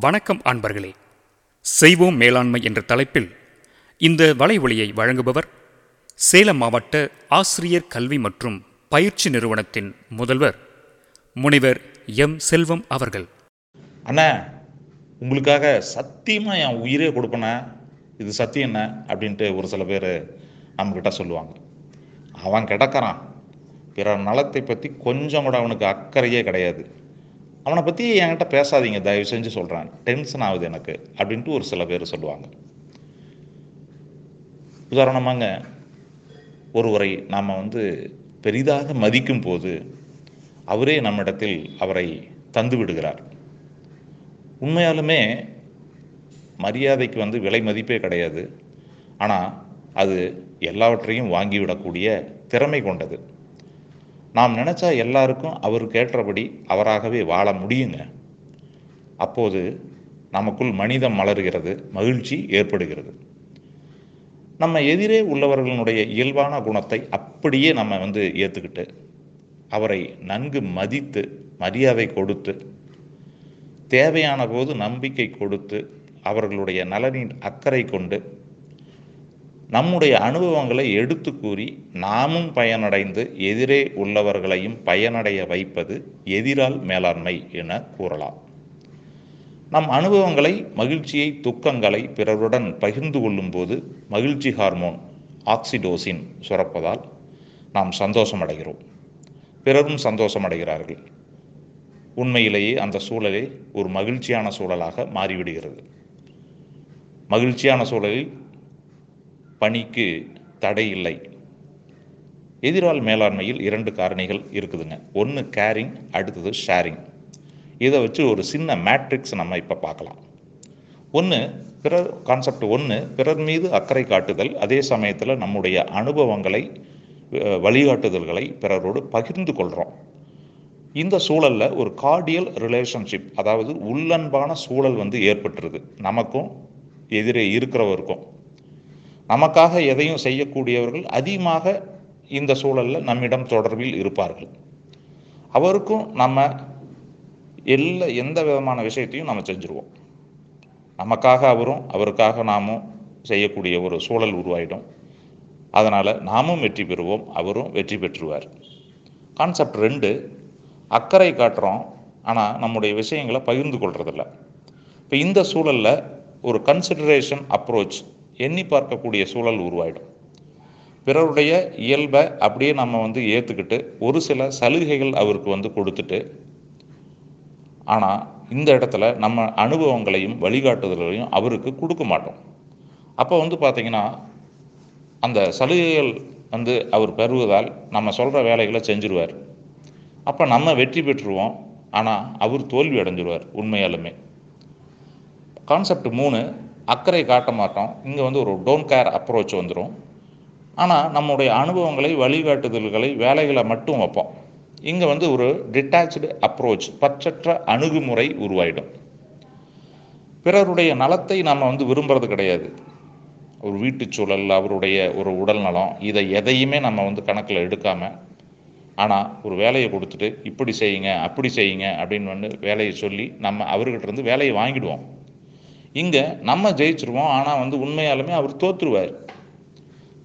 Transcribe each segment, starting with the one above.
வணக்கம் அன்பர்களே. செய்வோம் மேலாண்மை என்ற தலைப்பில் இந்த வலைவொலியை வழங்குபவர் சேலம் மாவட்ட ஆசிரியர் கல்வி மற்றும் பயிற்சி நிறுவனத்தின் முதல்வர் முனைவர் எம். செல்வம் அவர்கள். அண்ணா உங்களுக்காக சத்தியமாக என் உயிரே கொடுப்பேண்ணே இது சத்தியம் என்ன? அப்படின்ட்டு ஒரு சில பேர் நம்மக்கிட்ட சொல்லுவாங்க. அவன் கிடக்கிறான். பிறர் நலத்தை பற்றி கொஞ்சம் கூட அவனுக்கு அக்கறையே கிடையாது. அவனை பற்றி என்கிட்ட பேசாதீங்க தயவு செஞ்சு சொல்கிறான் டென்ஷன் ஆகுது எனக்கு அப்படின்ட்டு ஒரு சில பேர் சொல்லுவாங்க. உதாரணமாங்க ஒருவரை நாம் வந்து பெரிதாக மதிக்கும் போது அவரே நம்மிடத்தில் அவரை தந்து விடுகிறார். உண்மையாலுமே மரியாதைக்கு வந்து விலை மதிப்பே கிடையாது. ஆனால் அது எல்லாவற்றையும் வாங்கிவிடக்கூடிய திறமை கொண்டது. நாம் நினச்சா எல்லாருக்கும் அவருக்கு ஏற்றபடி அவராகவே வாழ முடியுங்க. அப்போது நமக்குள் மனிதம் மலர்கிறது மகிழ்ச்சி ஏற்படுகிறது. நம்ம எதிரே உள்ளவர்களுடைய இயல்பான குணத்தை அப்படியே நம்ம வந்து ஏற்றுக்கிட்டு அவரை நன்கு மதித்து மரியாதை கொடுத்து தேவையான போது நம்பிக்கை கொடுத்து அவர்களுடைய நலனின் அக்கறை கொண்டு நம்முடைய அனுபவங்களை எடுத்து கூறி நாமும் பயனடைந்து எதிரே உள்ளவர்களையும் பயனடைய வைப்பது எதிரால் மேலாண்மை என கூறலாம். நம் அனுபவங்களை மகிழ்ச்சியை துக்கங்களை பிறருடன் பகிர்ந்து கொள்ளும்போது மகிழ்ச்சி ஹார்மோன் ஆக்சிடோசின் சுரப்பதால் நாம் சந்தோஷமடைகிறோம். பிறரும் சந்தோஷமடைகிறார்கள். உண்மையிலேயே அந்த சூழலே ஒரு மகிழ்ச்சியான சூழலாக மாறிவிடுகிறது. மகிழ்ச்சியான சூழலில் பணிக்கு தடை இல்லை. எதிரால் மேலாண்மையில் இரண்டு காரணிகள் இருக்குதுங்க. ஒன்று கேரிங் அடுத்தது ஷேரிங் இதை வச்சு ஒரு சின்ன மேட்ரிக்ஸ் நம்ம இப்போ பார்க்கலாம். ஒன்று பிறர் கான்செப்ட் ஒன்று பிறர் மீது அக்கறை காட்டுதல் அதே சமயத்தில் நம்முடைய அனுபவங்களை வழிகாட்டுதல்களை பிறரோடு பகிர்ந்து கொள்கிறோம் இந்த சூழலில் ஒரு கார்டியல் ரிலேஷன்ஷிப் அதாவது உள்ளன்பான சூழல் வந்து ஏற்பட்டுருது. நமக்கும் எதிரே இருக்கிறவருக்கும். நமக்காக எதையும் செய்யக்கூடியவர்கள் அதிகமாக இந்த சூழலில் நம்மிடம் தொடர்பில் இருப்பார்கள். அவருக்கும் நம்ம எல்லா எந்த விதமான விஷயத்தையும் நம்ம செஞ்சுருவோம். நமக்காக அவரும் அவருக்காக நாமும் செய்யக்கூடிய ஒரு சூழல் உருவாயிடும். அதனால் நாமும் வெற்றி பெறுவோம் அவரும் வெற்றி பெற்றுவார். கான்செப்ட் ரெண்டு அக்கறை காட்டுறோம். ஆனால் நம்முடைய விஷயங்களை பகிர்ந்து கொள்றதில்ல. இப்போ இந்த சூழலில் ஒரு கன்சிடரேஷன் அப்ரோச் எண்ணி பார்க்கக்கூடிய சூழல் உருவாயிடும். பிறருடைய இயல்பை அப்படியே நம்ம வந்து ஏற்றுக்கிட்டு ஒரு சில சலுகைகள் அவருக்கு வந்து கொடுத்துட்டு ஆனால் இந்த இடத்துல நம்ம அனுபவங்களையும் வழிகாட்டுதல்களையும் அவருக்கு கொடுக்க மாட்டோம். அப்போ வந்து பார்த்திங்கன்னா அந்த சலுகைகள் வந்து அவர் பெறுவதால் நம்ம சொல்கிற வேலைகளை செஞ்சுருவார். அப்போ நம்ம வெற்றி பெற்றுருவோம். ஆனால் அவர் தோல்வி அடைஞ்சிருவார் உண்மையாலுமே. கான்செப்ட் மூணு அக்கறை காட்ட மாட்டோம். இங்கே வந்து ஒரு டோன்ட் கேர் அப்ரோச் வந்துடும் ஆனால் நம்முடைய அனுபவங்களை வழிகாட்டுதல்களை வேலைகளை மட்டும் வைப்போம். இங்கே வந்து ஒரு டிட்டாச்சு அப்ரோச் பற்றற்ற அணுகுமுறை உருவாயிடும். பிறருடைய நலத்தை நம்ம வந்து விரும்புறது கிடையாது. ஒரு வீட்டு சூழல் அவருடைய ஒரு உடல் நலம் இதை எதையுமே நம்ம வந்து கணக்கில் எடுக்காமல் ஆனால் ஒரு வேலையை கொடுத்துட்டு இப்படி செய்யுங்க அப்படி செய்யுங்க அப்படின்னு வந்து வேலையை சொல்லி நம்ம அவர்கிட்ட இருந்து வேலையை வாங்கிடுவோம். இங்கே நம்ம ஜெயிச்சிருவோம் ஆனால் வந்து உண்மையாலுமே அவர் தோற்றுருவார்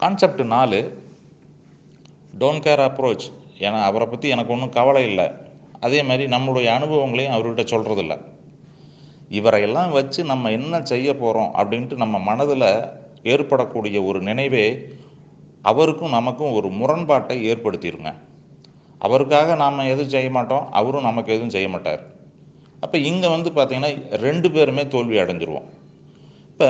கான்செப்ட் நாலு டோன்ட் கேர் அப்ரோச் ஏன்னா அவரை பற்றி எனக்கு ஒன்றும் கவலை இல்லை. அதே மாதிரி நம்மளுடைய அனுபவங்களையும் அவர்கிட்ட சொல்கிறதில்ல இவரையெல்லாம் வச்சு நம்ம என்ன செய்ய போகிறோம் அப்படின்ட்டு நம்ம மனதில் ஏற்படக்கூடிய ஒரு நினைவே அவருக்கும் நமக்கும் ஒரு முரண்பாட்டை ஏற்படுத்திடுங்க அவருக்காக நாம் எதுவும் செய்ய மாட்டோம் அவரும் நமக்கு எதுவும் செய்ய மாட்டார். அப்போ இங்கே வந்து பார்த்திங்கன்னா ரெண்டு பேருமே தோல்வி அடைஞ்சிருவோம். இப்போ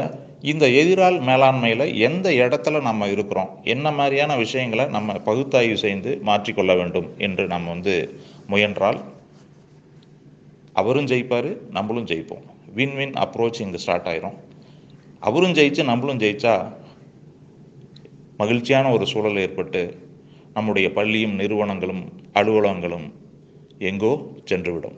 இந்த எதிரால் மேலாண்மையில் எந்த இடத்துல நம்ம இருக்கிறோம்? என்ன மாதிரியான விஷயங்களை நம்ம பகுத்தாய்வு செய்து மாற்றிக்கொள்ள வேண்டும் என்று நம்ம வந்து முயன்றால் அவரும் ஜெயிப்பார் நம்மளும் ஜெயிப்போம். வின் வின் அப்ரோச் இங்கே ஸ்டார்ட் ஆயிரும். அவரும் ஜெயிச்சு நம்மளும் ஜெயிச்சா மகிழ்ச்சியான ஒரு சூழல் ஏற்பட்டு நம்முடைய பள்ளியும் நிறுவனங்களும் அலுவலகங்களும் எங்கோ சென்றுவிடும்.